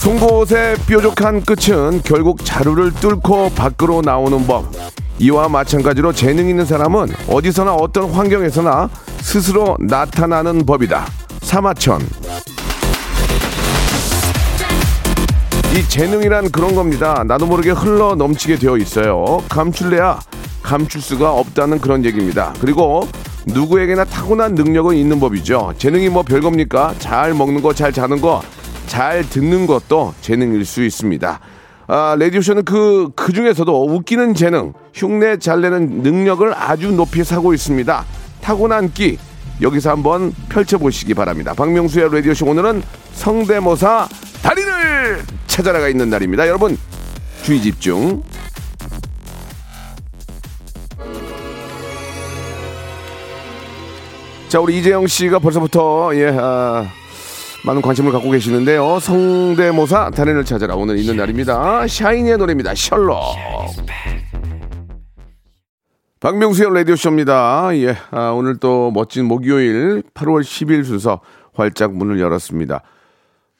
송곳의 뾰족한 끝은 결국 자루를 뚫고 밖으로 나오는 법. 이와 마찬가지로 재능 있는 사람은 어디서나 어떤 환경에서나 스스로 나타나는 법이다. 사마천. 이 재능이란 그런 겁니다. 나도 모르게 흘러 넘치게 되어 있어요. 감출래야 감출 수가 없다는 그런 얘기입니다. 그리고 누구에게나 타고난 능력은 있는 법이죠. 재능이 뭐 별겁니까? 잘 먹는 거, 잘 자는 거, 잘 듣는 것도 재능일 수 있습니다. 아, 레디오쇼는 그, 그 중에서도 웃기는 재능, 흉내 잘 내는 능력을 아주 높이 사고 있습니다. 타고난 끼, 여기서 한번 펼쳐보시기 바랍니다. 박명수의 라디오쇼 오늘은 성대모사 달인을 찾아라가 있는 날입니다. 여러분, 주의 집중. 자, 우리 이재영 씨가 벌써부터, 예, 아, 많은 관심을 갖고 계시는데요. 성대모사 달인을 찾아라. 오늘 있는 날입니다. 샤이니의 노래입니다. 셜록. 박명수의 라디오쇼입니다. 예, 아, 오늘 또 멋진 목요일 8월 10일 순서 활짝 문을 열었습니다.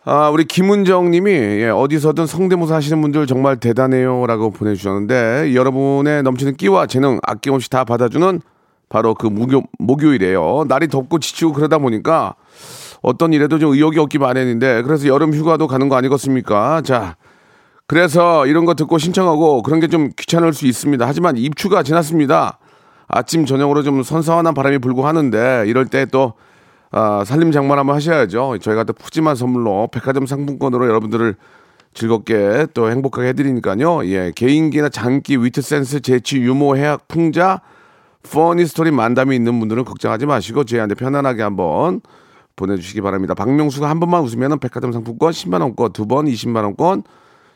아, 우리 김은정 님이 예, 어디서든 성대모사 하시는 분들 정말 대단해요 라고 보내주셨는데 여러분의 넘치는 끼와 재능 아낌없이 다 받아주는 바로 그 목요, 목요일이에요. 날이 덥고 지치고 그러다 보니까 어떤 일에도 좀 의욕이 없기 마련인데 그래서 여름 휴가도 가는 거 아니겠습니까? 자, 그래서 이런 거 듣고 신청하고 그런 게 좀 귀찮을 수 있습니다. 하지만 입추가 지났습니다. 아침 저녁으로 좀 선선한 바람이 불고 하는데 이럴 때또 아, 살림 장만 한번 하셔야죠. 저희가 또 푸짐한 선물로 백화점 상품권으로 여러분들을 즐겁게 또 행복하게 해드리니까요. 예, 개인기나 장기, 위트 센스, 재치, 유머, 해학, 풍자, funny story 만담이 있는 분들은 걱정하지 마시고 저희한테 편안하게 한번 보내주시기 바랍니다. 박명수가 한 번만 웃으면 백화점 상품권 10만원권, 두 번 20만원권,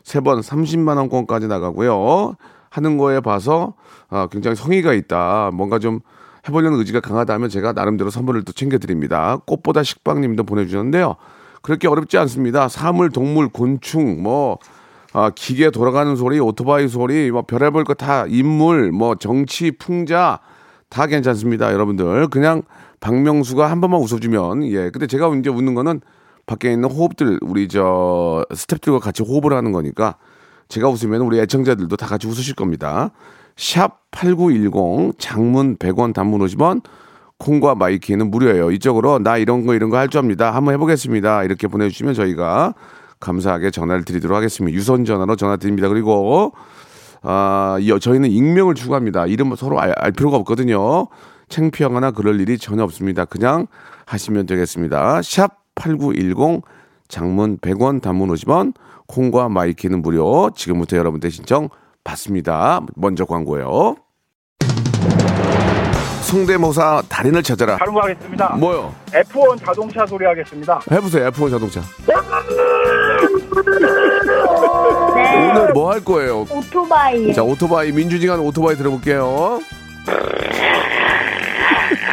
세 번 30만원권까지 나가고요. 하는 거에 봐서 아, 굉장히 성의가 있다. 뭔가 좀 해보려는 의지가 강하다면 제가 나름대로 선물을 또 챙겨드립니다. 꽃보다 식빵님도 보내주셨는데요. 그렇게 어렵지 않습니다. 사물, 동물, 곤충, 뭐, 아, 기계 돌아가는 소리, 오토바이 소리, 뭐, 별의별 거 다 인물, 뭐, 정치, 풍자, 다 괜찮습니다. 여러분들. 그냥 박명수가 한 번만 웃어주면, 예. 근데 제가 이제 웃는 거는 밖에 있는 호흡들, 우리 저 스탭들과 같이 호흡을 하는 거니까 제가 웃으면 우리 애청자들도 다 같이 웃으실 겁니다. 샵 8910 장문 100원 단문 50원 콩과 my K는 무료예요. 이쪽으로 나 이런 거 이런 거 할 줄 압니다. 한번 해보겠습니다. 이렇게 보내주시면 저희가 감사하게 전화를 드리도록 하겠습니다. 유선 전화로 전화 드립니다. 그리고 아, 이- 저희는 익명을 추구합니다. 이름 서로 알, 알 필요가 없거든요. 창피하거나 그럴 일이 전혀 없습니다. 그냥 하시면 되겠습니다. 샵 8910 장문 100원 단문 50원 콩과 my K는 무료 지금부터 여러분들 신청 받습니다. 먼저 광고예요. 성대모사 달인을 찾아라. 다른 거 하겠습니다. 뭐요? F1 자동차 소리 하겠습니다. 해보세요. F1 자동차. 네. 오늘 뭐 할 거예요? 오토바이. 자, 오토바이 민준이가 하는 오토바이 들어볼게요.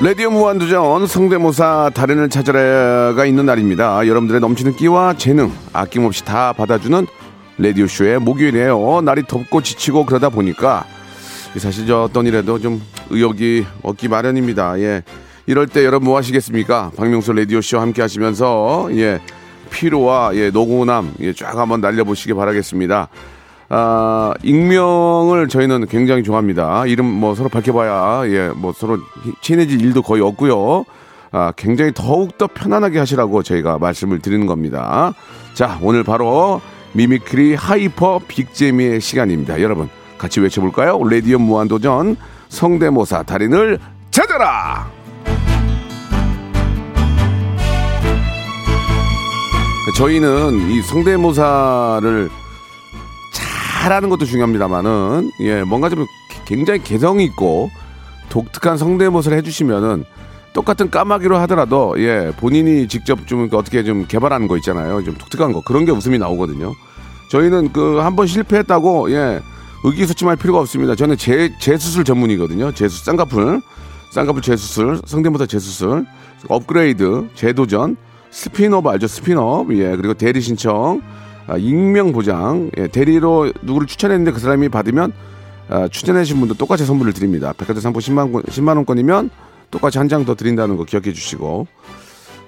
레디오 무한도전 성대모사 달인을 찾아라가 있는 날입니다. 여러분들의 넘치는 끼와 재능 아낌없이 다 받아주는 라디오 쇼의 목요일이에요. 날이 덥고 지치고 그러다 보니까 사실 저 어떤 일에도 좀 의욕이 없기 마련입니다. 예. 이럴 때 여러분 뭐 하시겠습니까? 박명수 라디오쇼 함께 하시면서 예. 피로와 예, 노고남 예, 쫙 한번 날려보시기 바라겠습니다. 아, 익명을 저희는 굉장히 좋아합니다. 이름 뭐 서로 밝혀봐야, 예, 뭐 서로 친해질 일도 거의 없고요. 아, 굉장히 더욱더 편안하게 하시라고 저희가 말씀을 드리는 겁니다. 자, 오늘 바로 mimicry hyper big재미의 시간입니다. 여러분, 같이 외쳐볼까요? Ready 엄 무한도전 성대모사 달인을 찾아라! 저희는 이 성대모사를 잘하는 것도 중요합니다만은 예 뭔가 좀 굉장히 개성 있고 독특한 성대모사를 해주시면은 똑같은 까마귀로 하더라도 예 본인이 직접 좀 어떻게 좀 개발하는 거 있잖아요. 좀 독특한 거. 그런 게 웃음이 나오거든요. 저희는 그 한 번 실패했다고 예 의기소침할 필요가 없습니다. 저는 재 재수술 전문이거든요. 재수 쌍꺼풀. 쌍꺼풀 재수술 성대모사 재수술 업그레이드 재도전 speed up 알죠? speed up 예 그리고 대리 신청 아, 익명 보장. 예, 대리로 누구를 추천했는데 그 사람이 받으면 아, 추천해주신 분도 똑같이 선물을 드립니다. 백화점 상품 10만, 원, 10만 원권이면 똑같이 한 장 더 드린다는 거 기억해 주시고.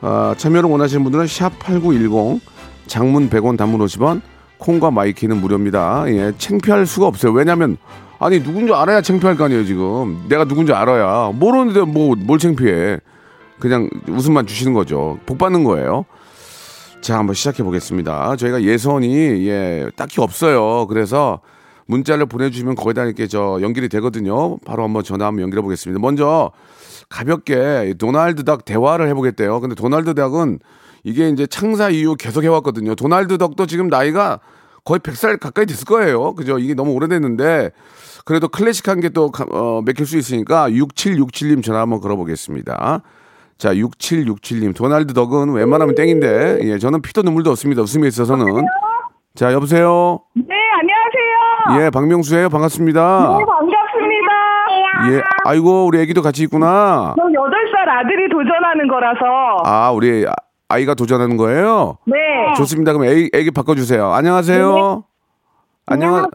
아, 참여를 원하시는 분들은 샵 8910 장문 100원 단문 50원 콩과 My K는 무료입니다. 예, 창피할 수가 없어요. 왜냐면 아니 누군지 알아야 창피할 거 아니에요 지금. 내가 누군지 알아야. 모르는데 뭐 뭘 창피해. 그냥 웃음만 주시는 거죠. 복 받는 거예요 자, 한번 시작해 보겠습니다. 저희가 예선이 예, 딱히 없어요. 그래서 문자를 보내주시면 거의 다 이렇게 저 연결이 되거든요. 바로 한번 전화 한번 연결해 보겠습니다. 먼저 가볍게 도날드 덕 대화를 해보겠대요. 근데 도날드 덕은 이게 이제 창사 이후 계속 해왔거든요. 도날드 덕도 지금 나이가 거의 100살 가까이 됐을 거예요. 그죠? 이게 너무 오래됐는데 그래도 클래식한 게 또 어, 맥힐 수 있으니까 6767님 전화 한번 걸어보겠습니다. 자, 6767님. 도날드 덕은 웬만하면 땡인데, 예, 저는 피도 눈물도 없습니다. 웃음에 있어서는. 자, 여보세요? 네, 안녕하세요. 예, 박명수예요 반갑습니다. 네, 반갑습니다. 예, 아이고, 우리 애기도 같이 있구나. 저 8살 아들이 도전하는 거라서. 아, 우리 아- 아이가 도전하는 거예요? 네. 좋습니다. 그럼 애기, 애기 바꿔주세요. 안녕하세요? 안녕,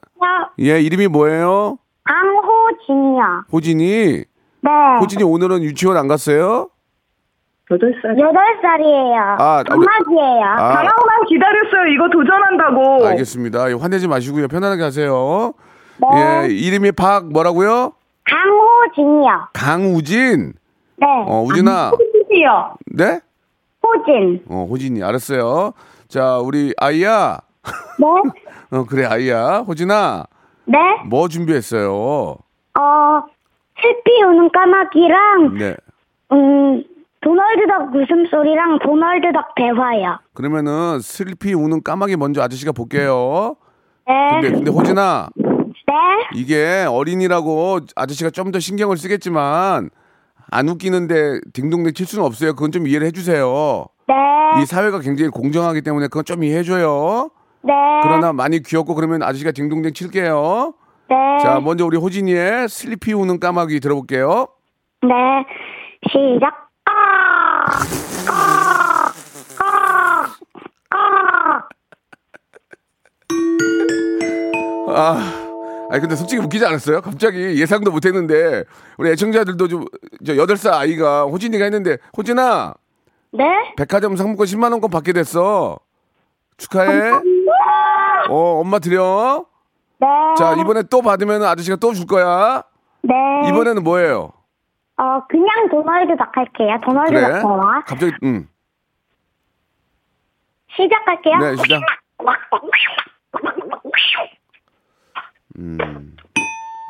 예, 이름이 뭐예요? 강호진이요. 호진이. 네. 호진이 오늘은 유치원 안 갔어요? 8살. 여덟 살이에요. 아, 우리- 강아지예요. 아, 방학만 기다렸어요. 이거 도전한다고. 알겠습니다. 예, 화내지 마시고요. 편안하게 하세요. 네. 예, 이름이 박 뭐라고요? 강호진이요. 강우진. 네. 어, 우진아. 호진이요. 네? 호진. 어, 호진이. 알았어요. 자, 우리 아이야. 네. 어, 그래, 아이야. 호진아. 네. 뭐 준비했어요? 어, 슬피 우는 까마귀랑, 네. 음, 도널드 덕 웃음소리랑 도널드 덕 대화요. 그러면은 슬피 우는 까마귀 먼저 아저씨가 볼게요. 네. 근데, 근데 호진아. 네. 이게 어린이라고 아저씨가 좀 더 신경을 쓰겠지만 안 웃기는데 딩동댕 칠 수는 없어요. 그건 좀 이해를 해주세요. 네. 이 사회가 굉장히 공정하기 때문에 그건 좀 이해해줘요. 네. 그러나 많이 귀엽고 그러면 아저씨가 딩동댕 칠게요. 네. 자, 먼저 우리 호진이의 슬리피 우는 까마귀 들어볼게요. 네. 시작. 아! 아! 아! 아! 아, 아니 근데 솔직히 웃기지 않았어요? 갑자기 예상도 못했는데 우리 애청자들도 좀저 여덟 살 아이가 호진이가 했는데 호진아 네. 백화점 상품권 10만 원권 받게 됐어. 축하해. 어, 엄마 드려. 네. 자, 이번에 또 받으면 아저씨가 또 줄 거야. 네. 이번에는 뭐예요? 어, 그냥 도널드 덕 할게요. 도널드 그래. 덕 대화. 갑자기 음. 시작할게요. 네, 시작. 음.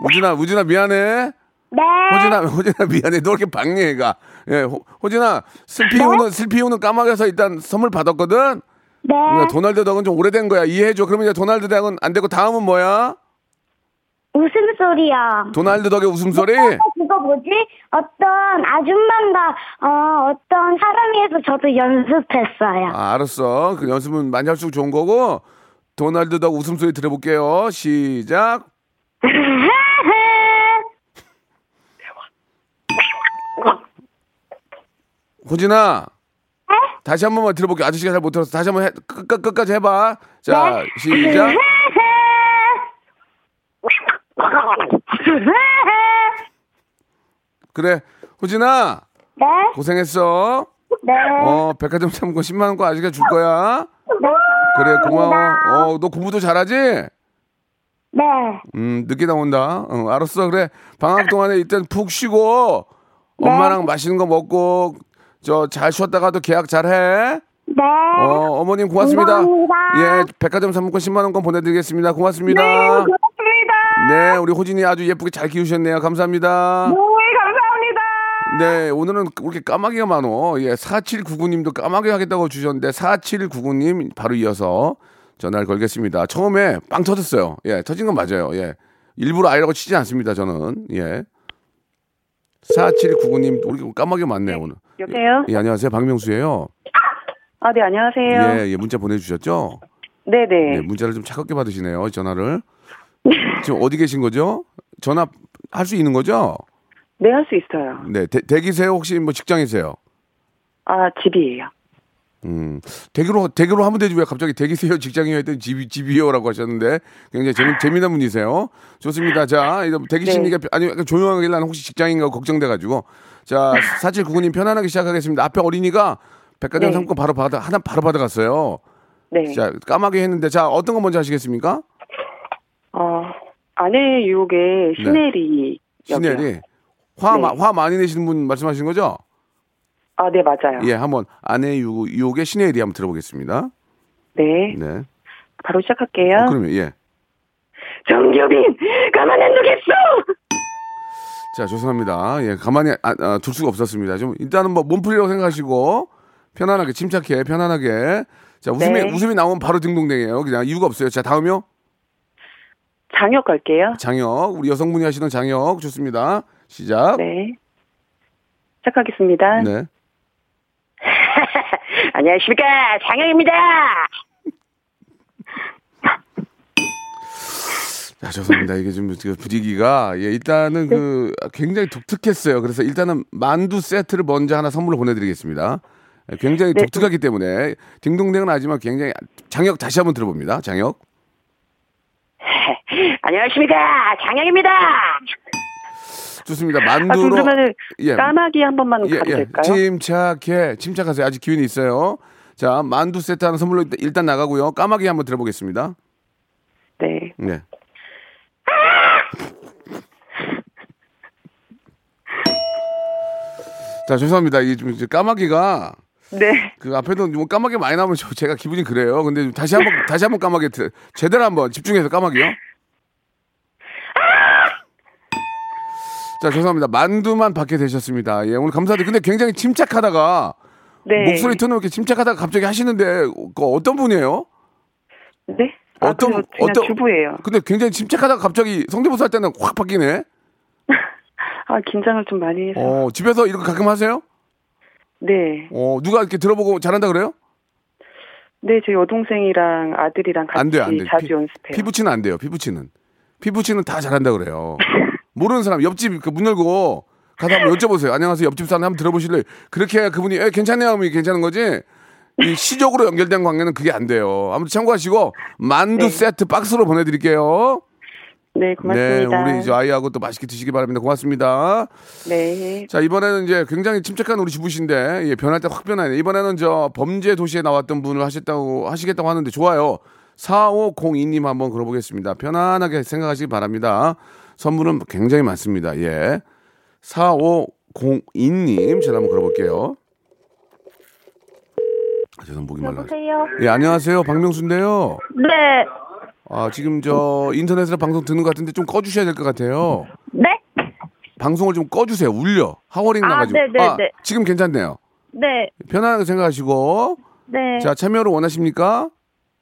우진아, 우진아 미안해. 네. 호진아, 호진아 미안해. 너 이렇게 방해가. 예, 호, 호진아 슬피 우는 슬피 우는 까마귀에서 일단 선물 받았거든. 네. 근데 도널드 덕은 좀 오래된 거야. 이해해줘. 그러면 이제 도널드 덕은 안 되고 다음은 뭐야? 웃음소리요. 도널드 덕의 웃음소리? 그거 뭐지? 어떤 아줌마인가, 어, 어떤 사람이 해서 저도 연습했어요. 아, 알았어. 그 연습은 많이 할수록 좋은 거고. 도널드 덕 웃음소리 들어볼게요. 시작. 호진아. 다시 한 번만 들어볼게요. 아저씨가 잘 못 들어서 다시 한번 해, 끝, 끝, 끝까지 해봐. 자, 시작. 그래, 호진아. 네, 고생했어. 네, 어, 백화점 상품권 10만 원권 아저씨가 줄 거야. 네. 그래, 고마워. 어, 너 공부도 잘하지? 네, 음, 늦게 나온다. 어, 알았어. 그래. 방학 동안에 일단 푹 쉬고 엄마랑 맛있는 거 먹고 저 잘 쉬었다가도 계약 잘 해. 네. 어, 어머님 고맙습니다. 감사합니다. 예, 백화점 상품권 10만 원권 보내 드리겠습니다. 고맙습니다. 네, 고맙습니다. 네, 우리 호진이 아주 예쁘게 잘 키우셨네요. 감사합니다. 네, 감사합니다. 네, 오늘은 그렇게 까마귀가 많어. 예, 4799님도 까마귀 하겠다고 주셨는데 4799님 바로 이어서 전화를 걸겠습니다. 처음에 빵 터졌어요. 예, 터진 건 맞아요. 예. 일부러 아이라고 치지 않습니다. 저는. 예. 4799님 우리 까마귀 많네요, 오늘. 여보세요? 예, 안녕하세요. 박명수예요. 아, 네, 안녕하세요. 예, 예, 문자 보내 주셨죠? 네네. 네, 문자를 좀 차갑게 받으시네요. 전화를. 지금 어디 계신 거죠? 전화 할 수 있는 거죠? 네, 할 수 있어요. 네, 대, 대기세요? 혹시 뭐 직장이세요? 아, 집이에요. 음, 대기로, 대기로 하면 되지 왜 갑자기 대기세요? 직장이요? 했더니 집, 집이요라고 하셨는데 굉장히 재미, 재미난 분이세요. 좋습니다. 자, 이제 대기 네. 아니, 약간 조용하게 나는 혹시 직장인가 걱정돼가지고. 자, 사실 구구님 편안하게 시작하겠습니다. 앞에 어린이가 백화점 네. 상품 바로 받아, 하나 바로 받아갔어요. 네. 자, 까마귀 했는데, 자, 어떤 거 먼저 하시겠습니까? 어, 아내 유혹의 시네리. 역이요. 네. 신혜리. 화, 네. 마- 화 많이 내시는 분 말씀하시는 거죠? 아, 네, 맞아요. 예, 한번 아내 유, 유혹의 신혜리 한번 들어보겠습니다. 네. 네. 바로 시작할게요. 어, 그러면, 예. 정규빈, 가만 안 두겠어! 자, 죄송합니다. 예, 가만히 아, 아, 둘 수가 없었습니다. 좀 일단은 뭐 몸풀이라고 생각하시고 편안하게 침착해, 편안하게. 자, 웃음이 네. 웃음이 나오면 바로 딩동댕이에요. 그냥 이유가 없어요. 자, 다음이요. 장혁 갈게요. 장혁. 우리 여성분이 하시는 장혁 좋습니다. 시작. 네. 시작하겠습니다. 네. 안녕하십니까. 장혁입니다. 자, 죄송합니다. 이게 좀그 분위기가 예, 일단은 그 굉장히 독특했어요. 그래서 일단은 만두 세트를 먼저 하나 선물로 보내드리겠습니다. 예, 굉장히 네. 독특하기 때문에 딩동댕은 하지만 굉장히 장혁 다시 한번 들어봅니다. 장혁. 안녕하십니까. 장혁입니다. 좋습니다. 아, 만두로 그러면은 예. 까마귀 한 번만 예, 가도 예. 될까요? 침착해. 침착하세요. 아직 기회는 있어요. 자, 만두 세트 하나 선물로 일단- 나가고요. 까마귀 한번 들어보겠습니다. 네. 네. 자, 죄송합니다. 이게 좀 이제 까마귀가 네. 그 앞에도 뭐 까마귀 많이 나오면 저- 제가 기분이 그래요. 근데 좀 다시 한번 다시 한번 까마귀 들- 제대로 한번 집중해서 까마귀요. 자, 죄송합니다. 만두만 받게 되셨습니다. 예, 오늘 감사드립니다. 근데 굉장히 침착하다가 네. 목소리 톤은 이렇게 침착하다가 갑자기 하시는데 그 어떤 분이에요? 네? 아, 어떤- 그냥 그냥 어떤- 주부예요. 근데 굉장히 침착하다가 갑자기 성대모사 할 때는 확 바뀌네. 아 긴장을 좀 많이 해서. 어, 집에서 이렇게 가끔 하세요? 네. 어, 누가 이렇게 들어보고 잘한다 그래요? 네, 제 여동생이랑 아들이랑 같이 안 돼요, 안 돼요. 자주 피- 연습해요. 피부치는 안 돼요. 피부치는. 피부치는 다 잘한다 그래요. 모르는 사람 옆집 그 문 열고 가서 한번 여쭤보세요. 안녕하세요. 옆집 사람 한번 들어보실래요? 그렇게 해야 그분이 에, 괜찮네요 하면 괜찮은 거지. 이 시적으로 연결된 관계는 그게 안 돼요. 아무튼 참고하시고 만두 네. 세트 박스로 보내드릴게요. 네, 고맙습니다. 네, 우리 이제 아이하고 또 맛있게 드시기 바랍니다. 고맙습니다. 네. 자 이번에는 이제 굉장히 침착한 우리 주부신데 예, 변할 때 확 변하네. 이번에는 저 범죄 도시에 나왔던 분을 하셨다고 하시겠다고 하는데 좋아요. 4502님 한번 걸어보겠습니다. 편안하게 생각하시기 바랍니다. 선물은 굉장히 많습니다. 예. 4502님 전화 한번 걸어볼게요. 아, 죄송 목이 말라. 여보세요? 예, 안녕하세요. 박명수인데요. 네. 아, 지금 저 인터넷으로 방송 듣는 것 같은데 좀 꺼주셔야 될 것 같아요. 네? 방송을 좀 꺼주세요. 울려. 하워링 아, 나가지고. 네, 네, 네. 지금 괜찮네요. 네. 편안하게 생각하시고. 네. 자, 참여를 원하십니까?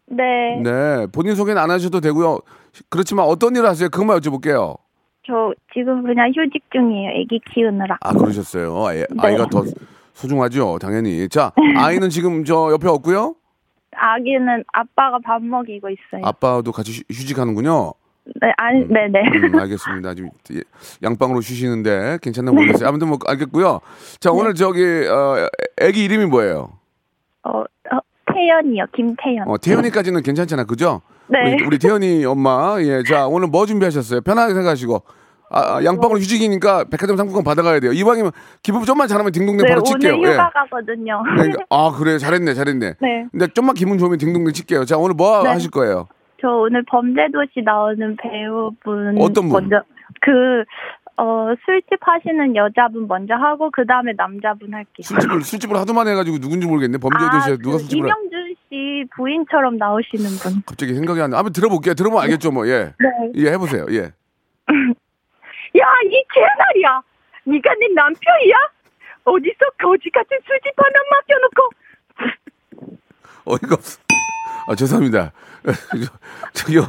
네. 네. 본인 소개는 안 하셔도 되고요. 그렇지만 어떤 일을 하세요? 그것만 여쭤볼게요. 저 지금 그냥 휴직 중이에요. 아기 키우느라. 아, 그러셨어요. 아, 예. 네. 아이가 더 소중하죠, 당연히. 자, 아이는 지금 저 옆에 없고요. 아기는 아빠가 밥 먹이고 있어요. 아빠도 같이 휴- 휴직하는군요. 네, 아니, 네네. 음, 알겠습니다. 지금 예, 양방으로 쉬시는데 괜찮나 모르겠어요. 아무튼 뭐 알겠고요. 자, 네. 오늘 저기 어 애기 이름이 뭐예요? 어, 어, 태연이요, 김태연. 어, 태연이까지는 괜찮잖아. 그죠? 네. 우리, 우리 태연이 엄마. 예. 자, 오늘 뭐 준비하셨어요? 편하게 생각하시고. 아, 아, 양방으로 휴직이니까 백화점 상품권 받아가야 돼요. 이왕이면 기분 좀만 잘하면 딩동댕 네, 바로 칠게요. 오늘 예. 휴가 가거든요. 그러니까, 아, 그래. 잘했네. 잘했네. 네. 근데 좀만 기분 좋으면 딩동댕 칠게요. 자, 오늘 뭐 네. 하실 거예요? 저 오늘 범죄도시 나오는 배우분 어떤 분? 먼저 그 어, 술집 하시는 여자분 먼저 하고 그 다음에 남자분 할게요. 술집을, 술집을 하도만 해가지고 누군지 모르겠네. 범죄도시에 아, 누가 그 술집을. 하- 이명준 씨 부인처럼 나오시는 분. 갑자기 생각이 안 나. 한번 들어볼게요. 들어보면 알겠죠, 뭐. 예. 네. 예, 해보세요. 예. 야, 이 개나리야. 네가 내 남편이야? 어디서 거지 같은 술집 하나 맡겨놓고. 어이가 없어. 아, 죄송합니다. 저- 저기요.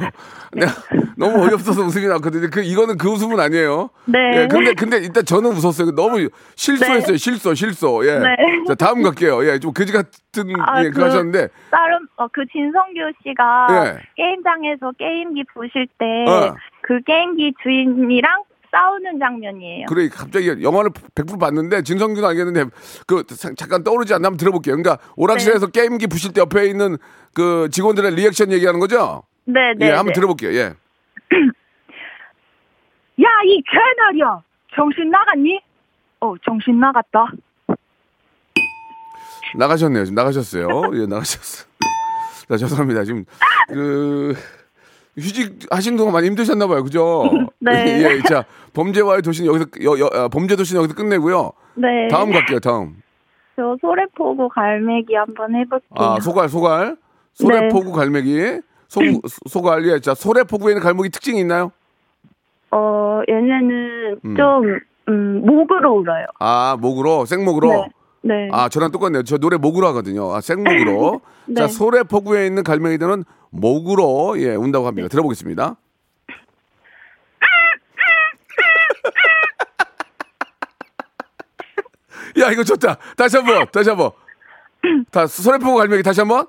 내가 너무 어이없어서 웃음이 났거든요. 그, 이거는 그 웃음은 아니에요. 네. 예, 근데, 근데 일단 저는 웃었어요. 너무 실수했어요. 실수, 실수. 예. 네. 자, 다음 갈게요. 예, 좀 거지 같은, 아, 예, 그거 그- 하셨는데. 다른 어, 그 진성규 씨가 예. 게임장에서 게임기 부실 때 어. 그 게임기 주인이랑 싸우는 장면이에요. 그래, 갑자기 영화를 100% 봤는데, 진성규는 알겠는데, 그, 사- 잠깐 떠오르지 않나 한번 들어볼게요. 그러니까, 오락실에서 게임기 부실 때 옆에 있는 그 직원들의 리액션 얘기하는 거죠? 네, 네. 예, 한번 네. 들어볼게요. 예. 야, 이 개나리야. 정신 나갔니? 어, 정신 나갔다. 나가셨네요. 지금 나가셨어요. 예, 나가셨어. 자, 죄송합니다. 지금 그 휴직 하신 동안 많이 힘드셨나 봐요. 그죠? 네. 예, 자, 범죄와의 도시는 여기서 여, 여, 아, 범죄 도시는 여기서 끝내고요. 네. 다음 갈게요. 다음. 저 소래포구 갈매기 한번 해볼게요. 아, 소갈 소갈. 네. 소래포구 갈매기. 소, 소갈. 예. 자, 소래포구에 있는 갈매기 특징이 있나요? 어, 얘네는 음. 좀, 음, 목으로 울어요. 아, 목으로 생목으로. 네. 네. 아, 저랑 똑같네요. 저 노래 목으로 하거든요. 아, 생목으로. 네. 자, 소래포구에 있는 갈매기들은 목으로 예, 운다고 합니다. 들어보겠습니다. 야, 이거 좋다. 다시 한 번. 다시 한 번. 다 소래포구 갈매기 다시 한 번.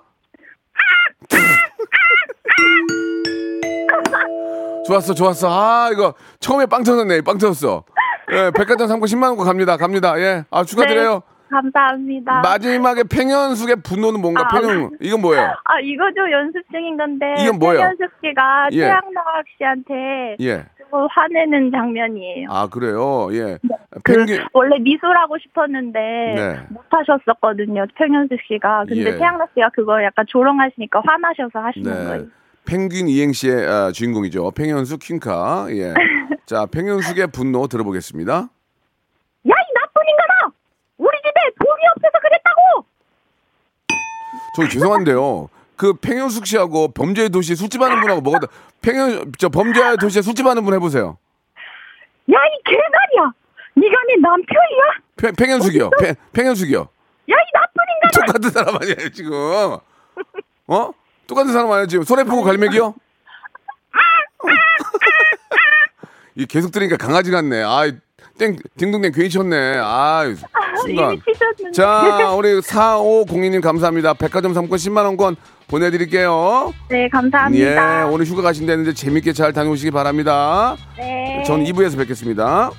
좋았어, 좋았어. 아, 이거 처음에 빵 터졌네. 빵 터졌어. 예, 백화점 상품 10만 원권 갑니다. 갑니다. 예. 아, 축하드려요. 네, 감사합니다. 마지막에 팽현숙의 분노는 뭔가 아, 팽현 이건 뭐예요? 아, 이거 좀 연습 중인 건데. 이건 뭐예요? 최현숙 씨가 예. 최양락 씨한테 예. 좀 화내는 장면이에요. 아 그래요. 예. 그 펭귄 원래 미술하고 싶었는데 네. 못 하셨었거든요. 최현숙 씨가. 근데 예. 최양락 씨가 그걸 약간 조롱하시니까 화나셔서 하시는 네. 거예요. 펭귄 이행시의 아, 주인공이죠. 팽현숙 퀸카. 예. 자 팽현숙의 분노 들어보겠습니다. 야, 이 나쁜 인간아! 우리 집에 돈이 없어서 그랬다고! 저 죄송한데요. 그 팽현숙 씨하고 범죄의 도시 술집 하는 분하고 뭐가 다 팽현 저 범죄의 도시에 술집 하는 분 해보세요. 야, 이 개나리야! 네가 내 남편이야? 팽, 팽현숙이요. 팽, 팽현숙이요. 야, 이 나쁜 인간아! 똑같은 사람 아니에요 지금? 어? 똑같은 사람 아니에요 지금? 소래포구 갈매기요? 이 계속 들으니까 강아지 같네. 아, 땡 딩동댕 괜히 쳤네. 아, 순간. 자, 우리 4502님 감사합니다. 백화점 상권 10만 원권 보내드릴게요. 네, 예, 감사합니다. 오늘 휴가 가신다는데 재밌게 잘 다녀오시기 바랍니다. 네. 전 2부에서 뵙겠습니다.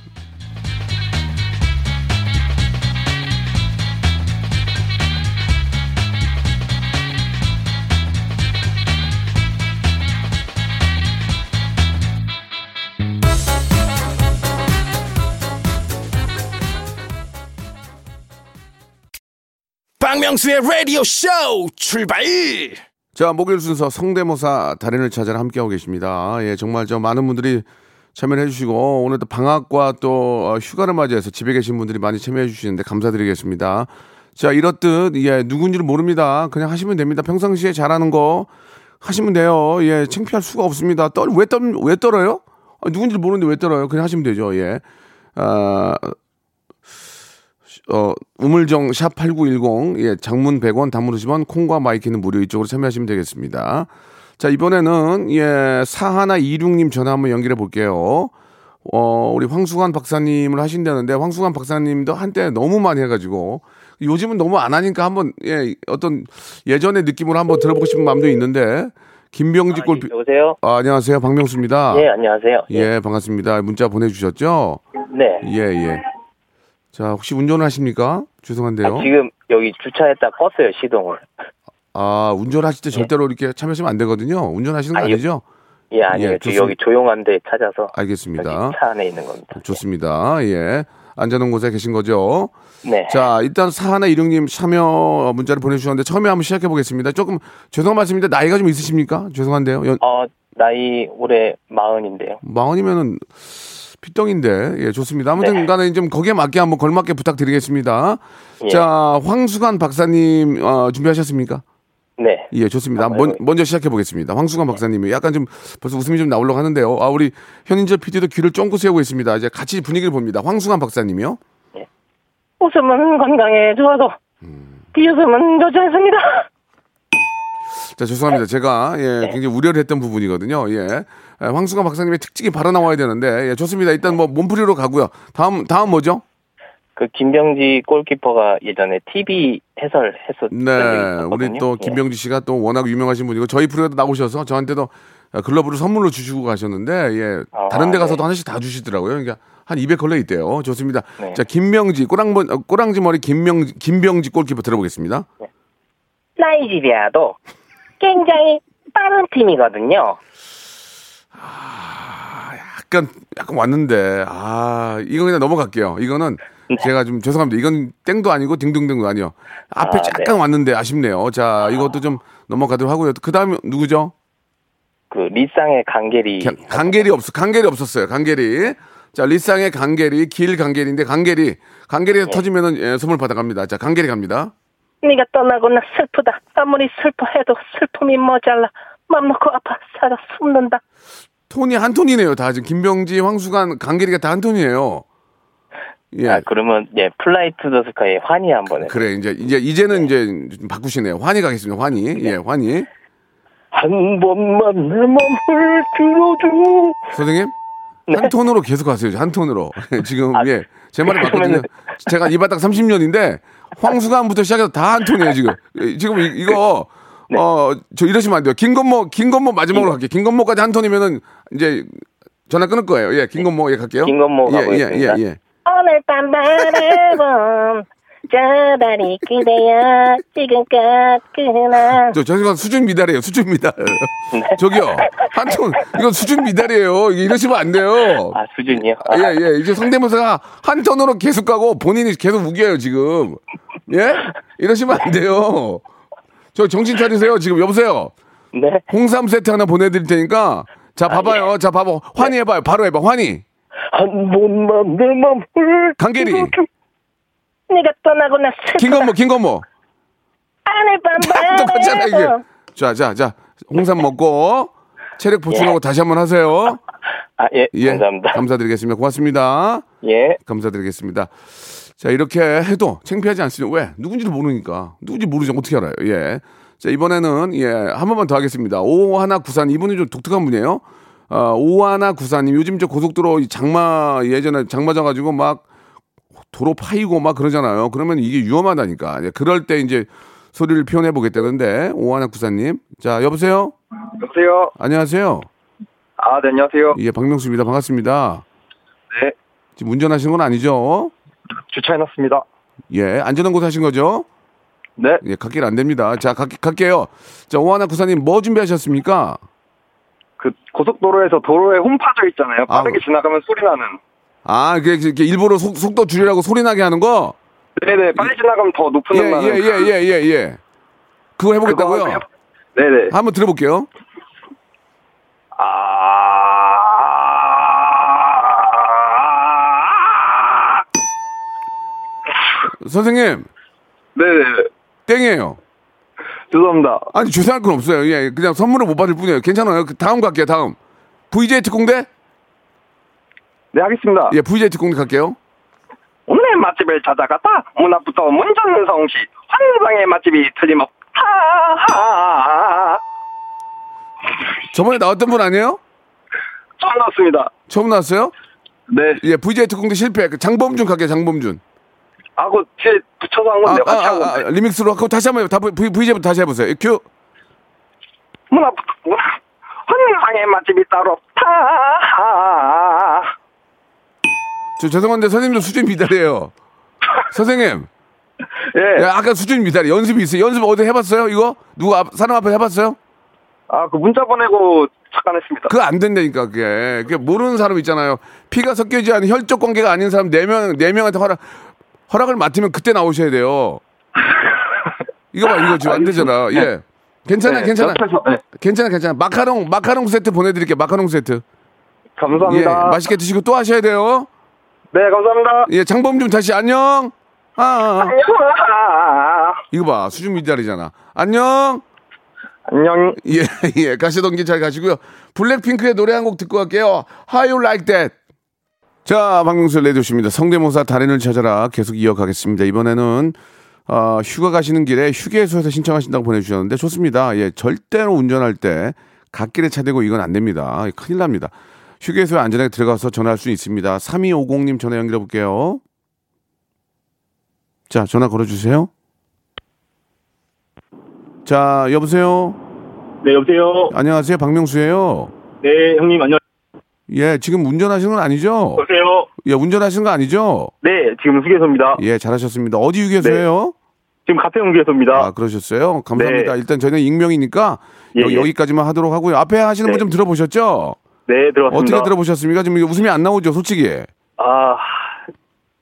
박명수의 라디오 쇼 출발 자, 목요일 순서 성대모사 달인을 찾아라 함께하고 계십니다. 예, 정말 저 많은 분들이 참여를 해주시고, 오늘 또 방학과 또 어, 휴가를 맞이해서 집에 계신 분들이 많이 참여해 주시는데 감사드리겠습니다. 자, 이렇듯, 예, 누군지를 모릅니다. 그냥 하시면 됩니다. 평상시에 잘하는 거 하시면 돼요. 예, 창피할 수가 없습니다. 떨, 왜 떨, 왜 떨어요? 아, 누군지를 모르는데 왜 떨어요? 그냥 하시면 되죠. 예. 아, 어, 우물정 샵 8910 예, 장문 100원 단문 50원 콩과 My K는 무료 이쪽으로 참여하시면 되겠습니다. 자, 이번에는 예, 사하나 이륙님 전화 한번 연결해 볼게요. 어, 우리 황수관 박사님을 하신다는데 황수관 박사님도 한때 너무 많이 해 가지고 요즘은 너무 안 하니까 한번 예, 어떤 예전의 느낌으로 한번 들어보고 싶은 마음도 있는데 김병지 골프. 여보세요? 아, 안녕하세요. 박명수입니다. 예, 안녕하세요. 예, 반갑습니다. 문자 보내주셨죠? 네. 예, 예. 자, 혹시 운전을 하십니까? 죄송한데요. 아, 지금 여기 주차했다 껐어요, 시동을. 아, 운전하실 때 절대로 이렇게 참여하시면 안 되거든요. 운전하시는 거 아니요. 아니죠? 예, 아니요. 예, 지금 여기 조용한 데 찾아서 알겠습니다. 차 안에 있는 겁니다. 좋습니다. 예. 안전한 곳에 계신 거죠. 네. 자, 일단 사하나 이릉님 참여 문자를 보내주셨는데 처음에 한번 시작해 보겠습니다. 조금 죄송한 말씀인데 나이가 좀 있으십니까? 죄송한데요. 연, 어, 나이 올해 마흔인데요. 마흔이면은 피덩인데 예 좋습니다. 아무튼 네. 간에 좀 거기에 맞게 한번 걸맞게 부탁드리겠습니다. 예. 자 황수관 박사님 어, 준비하셨습니까? 네. 예 좋습니다. 아, 먼, 네. 먼저 시작해 보겠습니다. 황수관 박사님이 약간 좀 벌써 웃음이 좀 나오려고 하는데요. 아 우리 현인재 PD도 귀를 쫑긋 세우고 있습니다. 이제 같이 분위기를 봅니다. 황수관 박사님이요. 웃음은 건강해져도 비웃음은 좋지 않습니다. 자 죄송합니다. 제가 예 네. 굉장히 우려를 했던 부분이거든요. 예. 예, 황수관 박사님의 특징이 바로 나와야 되는데 예 좋습니다. 일단 뭐 몸풀이로 가고요. 다음 다음 뭐죠? 그 김병지 골키퍼가 예전에 TV 해설했었던 적이 네. 우리 또 예. 김병지 씨가 또 워낙 유명하신 분이고 저희 프로에도 나오셔서 저한테도 글러브를 선물로 주시고 가셨는데 예 아, 다른 데 가서도 네. 하나씩 다 주시더라고요. 그러니까 한 200컬러 있대요. 좋습니다. 네. 자 김명지 꼬랑버 어, 꼬랑지 머리 김명지 김병지 골키퍼 들어보겠습니다. 나이지리아도 굉장히 빠른 팀이거든요. 약간 약간 왔는데 아 이거 그냥 넘어갈게요. 이거는 제가 좀 죄송합니다. 이건 땡도 아니고 딩동댕도 아니요. 앞에 아, 약간 네. 왔는데 아쉽네요. 자 이것도 좀 넘어가도록 하고요. 그 다음에 누구죠? 그 리쌍의 강계리 강- 강계리 없어. 강계리 없었어요. 강계리. 자, 리쌍의 강계리, 길 강계리인데 강계리. 강계리에서 터지면은 예, 선물 받아갑니다. 자, 강계리 갑니다. 네가 떠나고 나 슬프다. 아무리 슬퍼해도 슬픔이 모자라. 맘 놓고 아파 살아 숨는다. 톤이 한 톤이네요. 다 지금 김병지, 황수관, 강계리가 다 한 톤이에요. 예. 아 그러면 예 Fly to the Sky 환희 한번 해. 그래. 이제 이제 이제는 이제 좀 바꾸시네요. 환희 가겠습니다. 환희. 예, 환희. 한 번만 내 맘을 들어줘. 선생님? 한 톤으로 계속 하세요. 한 톤으로. 지금 아, 예. 제 말이 맞거든요. 제가 이 바닥 30년인데 황수관부터 시작해서 다 한 톤이에요, 지금. 예, 지금 이- 이거 네. 어, 저 이러시면 안 돼요. 김건모 김건모 마지막으로 갈게요. 김건모까지 한 톤이면은 이제 전화 끊을 거예요. 예, 김건모 예 갈게요. 김건모 예, 예, 가보겠습니다. 예, 예. 오늘 밤 바라본 저 다리 그대여 지금껏 그나 저 저기가 수준 미달이에요. 수준 미달. 네. 저기요. 한 톤. 이건 수준 미달이에요. 이러시면 안 돼요. 아 수준이요? 아, 예, 예. 이제 성대모사가 한 톤으로 계속 가고 본인이 계속 우겨요, 지금. 예? 이러시면 안 돼요. 저 정신 차리세요. 지금 여보세요. 네. 홍삼 세트 하나 보내드릴 테니까. 자, 아, 봐봐요. 예. 자, 봐봐. 환희 해봐요. 바로 해봐. 환희. 한 번만 내 맘을 강계리. 네가 떠나고 나. 김건모, 김건모. 오늘 밤 똑같잖아, 이게. 바라본 자, 자, 자. 홍삼 먹고 체력 보충하고 다시 한번 하세요. 아 예 예. 감사합니다. 감사드리겠습니다. 고맙습니다. 예. 감사드리겠습니다. 자, 이렇게 해도 창피하지 않습니다. 왜? 누군지를 모르니까. 누군지 모르죠. 어떻게 알아요? 예. 자, 이번에는, 예, 한 번만 더 하겠습니다. 오하나 구산, 이분이 좀 독특한 분이에요. 어, 오하나 구사님, 요즘 저 고속도로 이 장마, 예전에 장마 져가지고 막 도로 파이고 막 그러잖아요. 그러면 이게 위험하다니까. 예, 그럴 때 이제 소리를 표현해 보겠다는데, 오하나 구사님. 자, 여보세요? 여보세요. 안녕하세요. 아, 네, 안녕하세요. 예, 박명수입니다. 반갑습니다. 네. 지금 운전하시는 건 아니죠? 주차해놨습니다. 예, 안전한 곳 하신 거죠? 네. 예, 갓길 안 됩니다. 자, 갈, 갈게요. 자, 오하나 구사님 뭐 준비하셨습니까? 그 고속도로에서 도로에 홈 파져 있잖아요. 아, 빠르게 지나가면 소리 나는. 아, 그게 이렇게 일부러 속, 속도 줄이라고 소리 나게 하는 거? 네네, 빨리 지나가면 더 높은 예, 음 나는. 예, 예, 예, 예, 예. 그거 해보겠다고요? 그거 해보- 네네. 한번 들어볼게요. 선생님, 네네. 땡이에요. 죄송합니다. 아니, 죄송할 건 없어요. 예, 그냥 선물을 못 받을 뿐이에요. 괜찮아요. 그 다음 갈게요, 다음. VJ 특공대? 네, 하겠습니다. 예, VJ 특공대 갈게요. 오늘 맛집을 찾아갔다. 문 앞부터 문전성시. 환상의 맛집이 틀림없. 하하하. 저번에 나왔던 분 아니에요? 처음 나왔습니다. 처음 나왔어요? 네. 예, VJ 특공대 실패. 그 장범준 갈게요, 장범준. 하고 뒤에 붙여서 한 아, 건데 아, 같이 한 아, 아, 건데. 리믹스로 하고 다시 한번. 다, V, VJ부터 다시 해보세요. 큐. 문화부터 문화 환상의 맛집이 따로 없다. 저 죄송한데 선생님도 수준 미달이에요. 선생님. 예. 야, 아까 수준 미달이 연습이 있어요. 연습 어디 해봤어요? 이거 누구 앞, 사람 앞에 해봤어요? 아, 그 문자 보내고 잠깐 했습니다. 그거 안 된다니까 그게. 그게 모르는 사람 있잖아요. 피가 섞이지 않은 혈족 관계가 아닌 사람 네명네 명한테 허락 허락을 맡으면 그때 나오셔야 돼요. 이거 봐 이거 지금 안 되잖아. 예. 괜찮아 네, 괜찮아 옆에서, 네. 괜찮아 괜찮아 마카롱 마카롱 세트 보내드릴게요 마카롱 세트. 예 감사합니다. 맛있게 드시고 또 하셔야 돼요. 네, 감사합니다. 예 장범준 다시 안녕. 아, 아, 아. 안녕. 이거 봐 수준 미달이잖아. 안녕. 안녕. 예, 예. 가시던 길 잘 가시고요. 블랙핑크의 노래 한 곡 듣고 갈게요. How You Like That. 자, 박명수 레디오십니다. 성대모사 달인을 찾아라 계속 이어가겠습니다. 이번에는 어, 휴가 가시는 길에 휴게소에서 신청하신다고 보내주셨는데 좋습니다. 예, 절대로 운전할 때 갓길에 차대고 이건 안 됩니다. 큰일 납니다. 휴게소에 안전하게 들어가서 전화할 수 있습니다. 3250님 전화 연결해 볼게요. 자, 전화 걸어주세요. 자, 여보세요? 네, 여보세요. 안녕하세요. 박명수예요. 네, 형님 안녕. 예, 지금 운전하시는 건 아니죠? 여보세요. 예, 운전하시는 거 아니죠? 네, 지금 휴게소입니다. 예, 잘하셨습니다. 어디 휴게소예요? 지금 가평 휴게소입니다. 아, 그러셨어요? 감사합니다. 네. 일단 저희는 익명이니까 예, 여, 예. 기까지만 하도록 하고요. 앞에 하시는 분 좀 들어보셨죠? 네, 들어봤습니다. 어떻게 들어보셨습니까? 지금 웃음이 안 나오죠, 솔직히. 아,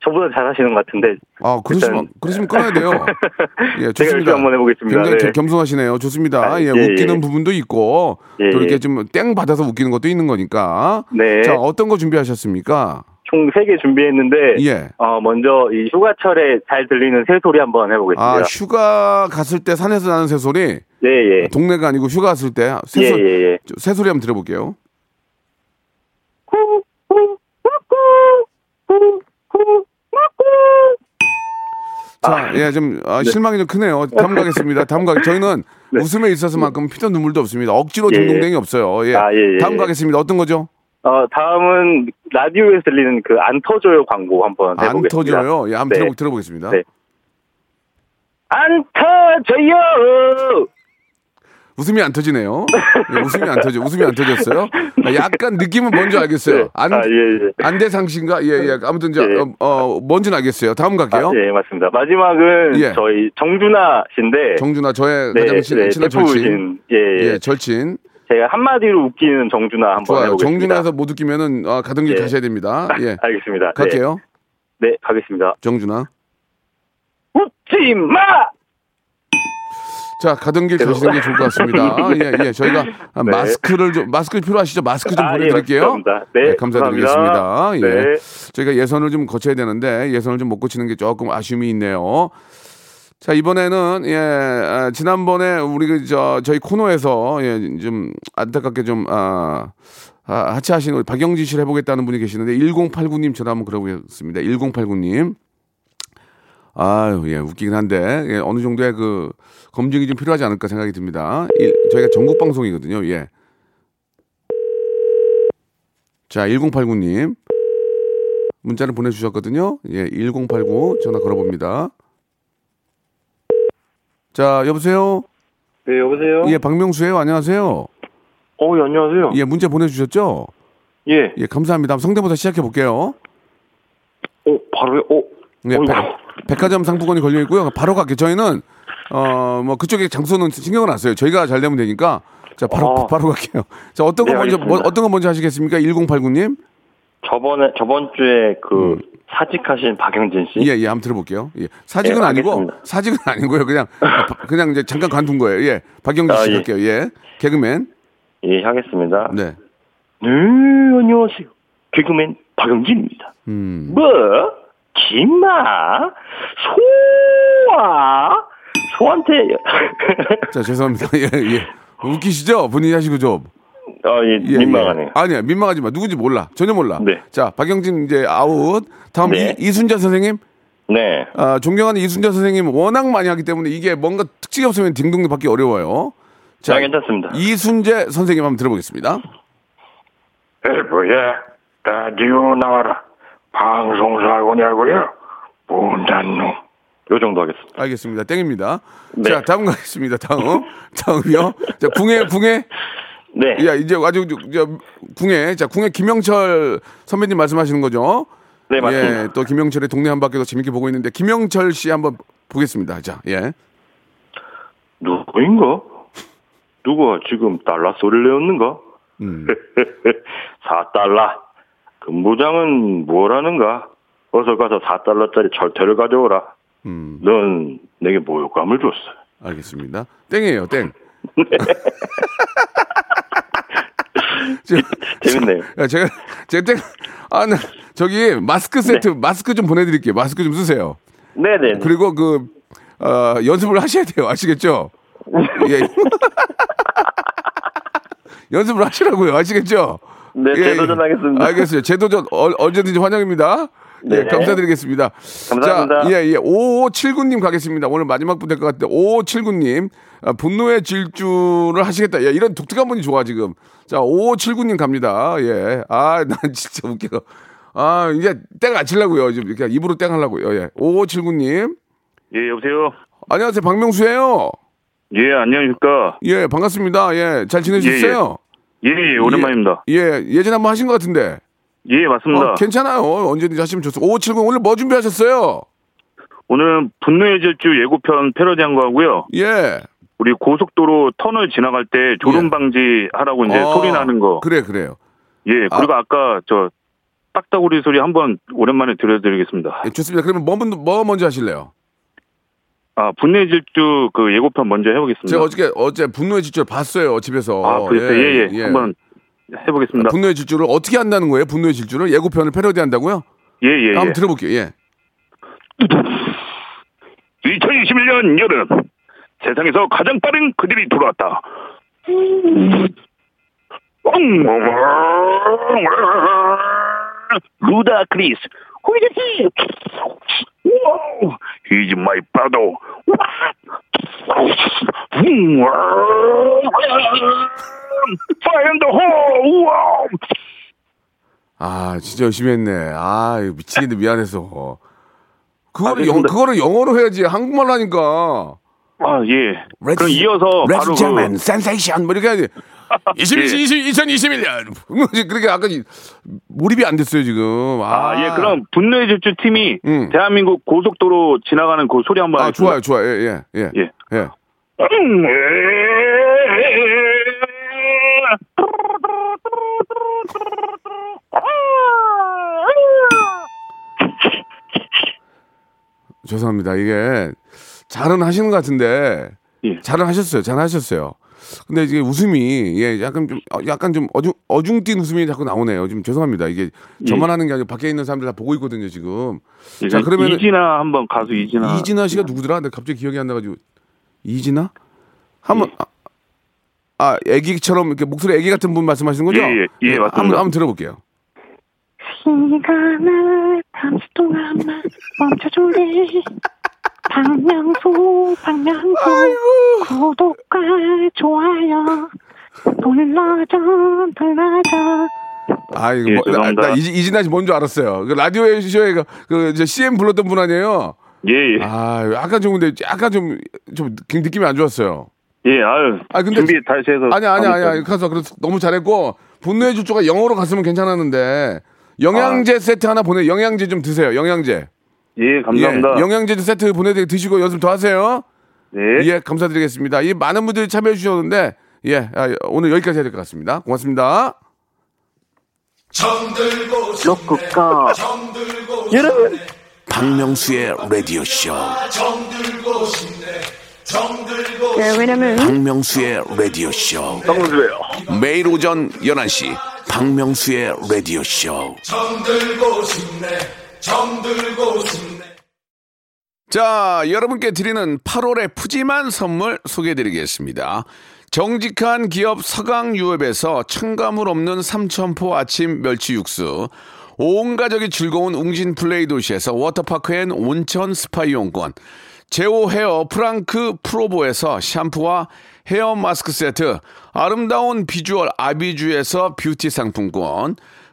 저보다 잘하시는 것 같은데. 아, 그러시면, 일단- 그러시면 끊어야 돼요. 예, 좋습니다. 이렇게 한번 해보겠습니다. 굉장히 네. 겸손하시네요. 좋습니다. 아, 예, 예, 웃기는 예. 부분도 있고, 예, 또 이렇게 예. 좀땡 받아서 웃기는 것도 있는 거니까. 네. 자, 어떤 거 준비하셨습니까? 총 3개 준비했는데. 예. 어, 먼저 이 휴가철에 잘 들리는 새소리 한번 해보겠습니다. 아, 휴가 갔을 때 산에서 나는 새소리? 예, 예. 동네가 아니고 휴가 갔을 때 예, 새소, 예, 예. 새소리 한번 들어볼게요. 자, 예, 좀 아, 실망이 좀 크네요. 다음 가겠습니다. 다음 가. 저희는 웃음에 있어서만큼 피도 눈물도 없습니다. 억지로 예, 예. 딩동댕이 없어요. 예. 아, 예, 예, 다음 예. 가겠습니다. 어떤 거죠? 어, 다음은 라디오에서 들리는 그 안 터져요 광고 한번 안 해보겠습니다. 터져요. 예, 한번 네. 들어, 들어보겠습니다. 네. 안 터져요! 웃음이 안 터지네요. 예, 웃음이 안 터져. 웃음이 안 터졌어요. 아, 약간 느낌은 뭔지 알겠어요. 안, 아, 예, 예. 안대상신가? 예, 예. 아무튼 저, 예. 어, 어, 뭔지는 알겠어요. 다음 갈게요. 아, 예, 맞습니다. 마지막은 예. 저희 정준하 씨인데. 정준하 저의 네, 가장 친, 네, 친한 절친. 예, 예. 예, 절친. 제가 한마디로 웃기는 정준하 한번 좋아요. 해보겠습니다. 정준하에서 못 웃기면은 아, 가던 길 예. 가셔야 됩니다. 예. 알겠습니다. 갈게요. 네, 네, 가겠습니다. 정준하. 웃지 마! 자, 가던 길 가시는 게 좋을 것 같습니다. 예, 예. 저희가 아, 네. 마스크를 좀 마스크 필요하시죠? 마스크 좀 아, 예, 보내드릴게요. 감사합니다. 네, 감사드리겠습니다. 감사합니다. 예. 네. 저희가 예선을 좀 거쳐야 되는데 예선을 좀 못 거치는 게 조금 아쉬움이 있네요. 자 이번에는 예 아, 지난번에 우리 그 저 저희 코너에서 예, 좀 안타깝게 좀 아, 아, 하차하신 우리 박영진 씨를 해보겠다는 분이 계시는데 1089님 전화 한번 걸어보겠습니다. 1089님. 아유, 예, 웃기긴 한데, 예, 어느 정도의 그, 검증이 좀 필요하지 않을까 생각이 듭니다. 일- 저희가 전국 방송이거든요, 예. 자, 1089님. 문자를 보내주셨거든요. 예, 1089 전화 걸어봅니다. 자, 여보세요? 네, 여보세요? 예, 박명수예요 안녕하세요. 어, 예, 안녕하세요. 예, 문자 보내주셨죠? 예. 예, 감사합니다. 성대모사 시작해 볼게요. 어, 바로요? 어, 예, 어이구. 백, 백화점 상품권이 걸려 있고요. 바로 갈게요. 저희는 어 뭐 그쪽에 장소는 신경을 안 써요. 저희가 잘 되면 되니까 자 바로 어. 바로 갈게요. 자 어떤 거 네, 먼저 뭐. 어떤 거 먼저 하시겠습니까? 1089님. 저번에, 저번 주에 그, 사직하신 박영진 씨? 예, 예, 한번 들어볼게요. 예. 사직은 예, 아니고. 사직은 아니고요. 그냥 아, 바- 그냥 이제 잠깐 관둔 거예요. 예. 박영진 아, 씨 예. 할게요. 예. 개그맨. 예, 하겠습니다. 네. 네, 안녕하세요. 개그맨 박영진입니다. 음. 뭐? 김마? 소아? 소한테, 자, 죄송합니다. 예, 예. 웃기시죠? 본인이 하시고 좀. 아, 예, 예, 민망하네요. 예. 아니야, 민망하지 마. 누군지 몰라. 전혀 몰라. 네. 자, 박영진 이제 아웃. 다음 네. 이, 이순자 선생님. 네. 아, 존경하는 이순자 선생님 워낙 많이 하기 때문에 이게 뭔가 특징이 없으면 딩동댕 받기 어려워요. 자, 괜찮습니다. 이순재 선생님 한번 들어보겠습니다. 여보야, 라디오 나와라. 방송사고냐고요? 못난 놈. 요 정도 하겠습니다. 알겠습니다. 땡입니다. 네. 자, 다음 가겠습니다. 다음. 다음이요. 자, 궁예, 궁예. 네. 야, 이제 아주, 저, 저, 궁예. 자, 궁예 김영철 선배님 말씀하시는 거죠? 네, 맞습니다. 예, 또 김영철의 동네 한 바퀴도 재밌게 보고 있는데, 김영철 씨 한번 보겠습니다. 자, 예. 누구인가? 누가 지금 달러 소리를 내었는가? 음. 4달러. 근무장은 뭐라는가? 어서 가서 4달러짜리 철퇴를 가져오라. 음, 넌 내게 모욕감을 줬어. 알겠습니다. 땡이에요, 땡. 저, 재밌네요. 야, 제가, 제가 땡, 아, 나, 저기, 마스크 세트, 네. 마스크 좀 보내드릴게요. 마스크 좀 쓰세요. 네네. 그리고 그, 어, 연습을 하셔야 돼요. 아시겠죠? 예. 연습을 하시라고요. 아시겠죠? 네, 예, 재도전하겠습니다. 알겠어요. 재도전 어, 언제든지 환영입니다. 예, 네. 감사드리겠습니다. 감사합니다. 자, 예, 예. 5579님 가겠습니다. 오늘 마지막 분될것 같은데, 5579님. 아, 분노의 질주를 하시겠다. 야, 이런 독특한 분이 좋아, 지금. 자, 5579님 갑니다. 예. 아, 난 진짜 웃겨. 아, 이제 땡 안 치려고요. 지금 이렇게 입으로 땡 하려고요. 예. 5579님. 예, 여보세요? 안녕하세요. 박명수예요. 예, 안녕하십니까? 예, 반갑습니다. 예, 잘 지내셨어요? 예, 예, 오랜만입니다. 예, 예전에 한번 하신 것 같은데. 예, 맞습니다. 어, 괜찮아요. 언제든지 하시면 좋습니다. 5570 오늘 뭐 준비하셨어요? 오늘은 분노의 질주 예고편 패러디 한 거 하고요. 예. 우리 고속도로 터널 지나갈 때 졸음 방지 하라고 이제 어, 소리 나는 거. 그래, 그래요. 예, 그리고 아, 까저 딱따구리 소리 한번 오랜만에 들려드리겠습니다. 예, 좋습니다. 그러면 뭐, 먼- 뭐 먼저 하실래요? 아, 분노의 질주 그 예고편 먼저 해보겠습니다. 제가 어저께 어제 분노의 질주를 봤어요 집에서. 아, 그랬어요? 예, 예. 한번 해보겠습니다. 분노의 질주를 어떻게 한다는 거예요? 분노의 질주를 예고편을 패러디한다고요? 예, 예, 예. 한번 들어볼게요. 예. 2021년 여름 세상에서 가장 빠른 그들이 돌아왔다. 루다 크리스 Who is he? Wow, he's my brother. Fire in the hole. Wow. 아, 진짜 열심히 했네. 아, 미치겠네 미안해서. 그거를 영, 알겠습니다. 그거를 영어로 해야지 한국말로 하니까. 아, 예. 그럼 이어서 바로 그 센세이션 뭐 이렇게 해야지. 21, 예. 20, 2021년. 그렇게 아까 이- 몰입이 안 됐어요 지금. 아, 아, 예, 그럼 분노의 질주 팀이 음. 대한민국 고속도로 지나가는 그 소리 한번 아. 좋아요, 좋아요. 예, 예, 예. 예. 예. 죄송합니다. 이게 잘은 하시는 것 같은데 예. 잘은 하셨어요. 잘 하셨어요. 근데 이게 웃음이 예 약간 좀 어, 약간 좀 어중 어중뛴 웃음이 자꾸 나오네요. 좀 죄송합니다. 이게 저만 하는 게 아니고 밖에 있는 사람들 다 보고 있거든요 지금. 예, 자 그러면 이진아 한번 가수 이진아. 이진아 씨가 누구더라? 근데 갑자기 기억이 안 나가지고 이진아? 한번 아, 아 애기처럼 이렇게 목소리 애기 같은 분 말씀하시는 거죠? 예, 예, 예, 맞습니다. 한번 한번 들어볼게요. 시간을 잠시 동안만 멈춰줄래 박명수 박명수 구독과 좋아요 눌러줘 눌러줘 아 이거 예, 뭐, 나. 나 이지- 이진아 씨 뭔 줄 알았어요. 그 라디오 쇼에 그, 그 이제 CM 불렀던 분 아니에요? 예, 예. 아 약간 좀 근데 약간 좀 좀 느낌이 안 좋았어요. 예, 아유. 아, 근데 준비 다시 해서. 아니 아니 아니. 아니 가서 그래서 너무 잘했고 분노의 주조가 영어로 갔으면 괜찮았는데 영양제 세트 하나 보내 영양제 좀 드세요. 영양제. 예, 감사합니다. 예, 영양제 세트 보내드리고 드시고 연습 더 하세요. 네. 예, 감사드리겠습니다. 이 많은 분들이 참여해 주셨는데 예, 아, 오늘 여기까지 해야 될 것 같습니다. 고맙습니다. 로쿠꺼 여러분 박명수의 라디오 쇼. 네, 왜냐면 박명수의 라디오 쇼. 박명수예요. 매일 오전 11시 박명수의 라디오 쇼. 자, 여러분께 드리는 8월의 푸짐한 선물 소개해 드리겠습니다. 정직한 기업 서강유업에서 첨가물 없는 삼천포 아침 멸치 육수, 온 가족이 즐거운 웅진 플레이 도시에서 워터파크 and 온천 스파 이용권, 제오 헤어 프랑크 프로보에서 샴푸와 헤어 마스크 세트, 아름다운 비주얼 아비주에서 뷰티 상품권,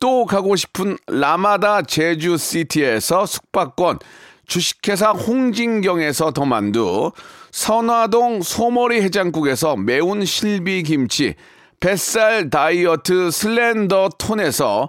또 가고 싶은 라마다 제주시티에서 숙박권, 주식회사 홍진경에서 더만두, 선화동 소머리 해장국에서 매운 실비김치, 뱃살 다이어트 슬렌더 톤에서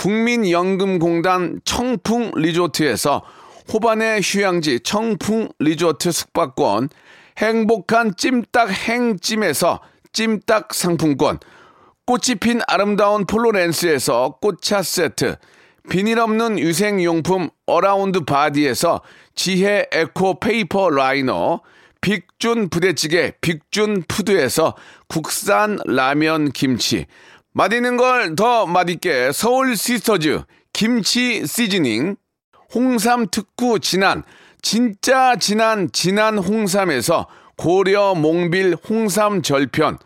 국민연금공단 청풍 리조트에서 호반의 휴양지 청풍 리조트 숙박권, 행복한 찜닭 행찜에서 찜닭 상품권, 꽃이 핀 아름다운 폴로렌스에서 꽃차 세트, 비닐 없는 위생용품 어라운드 바디에서 지혜 eco paper liner, 빅준 부대찌개 빅준 푸드에서 국산 라면 김치, 맛있는 걸 더 맛있게 서울 시스터즈 김치 seasoning, 홍삼 특구 진한, 진짜 진한 진한 홍삼에서 고려 몽빌 홍삼 절편,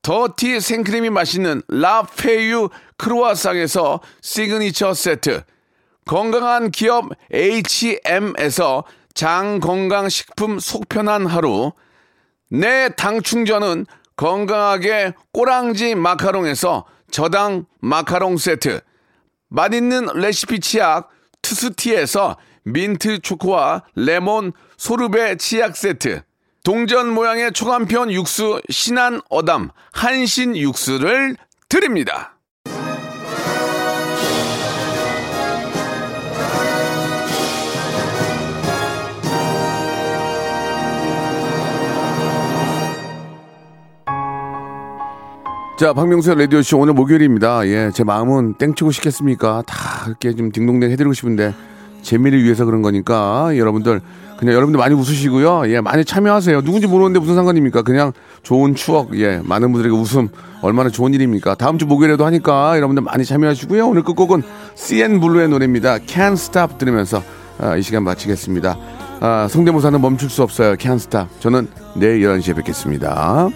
더티 생크림이 맛있는 라페유 크로아상에서 시그니처 세트, 건강한 기업 H&M에서 장건강식품 속편한 하루, 내 당 충전은 건강하게 꼬랑지 마카롱에서 저당 마카롱 세트, 맛있는 레시피 치약 투스티에서 민트 초코와 레몬 소르베 치약 세트, 동전 모양의 초간편 육수 신한 어담 한신 육수를 드립니다. 자, 박명수의 라디오쇼 오늘 목요일입니다. 예, 제 마음은 땡치고 싶겠습니까? 다 이렇게 좀 딩동댕 해드리고 싶은데, 재미를 위해서 그런 거니까, 여러분들, 그냥 여러분들 많이 웃으시고요. 예, 많이 참여하세요. 누군지 모르는데 무슨 상관입니까? 그냥 좋은 추억, 예, 많은 분들에게 웃음, 얼마나 좋은 일입니까? 다음 주 목요일에도 하니까 여러분들 많이 참여하시고요. 오늘 끝곡은 CN 블루의 노래입니다. Can't Stop 들으면서 아, 이 시간 마치겠습니다. 아, 성대모사는 멈출 수 없어요. Can't Stop. 저는 내일 11시에 뵙겠습니다.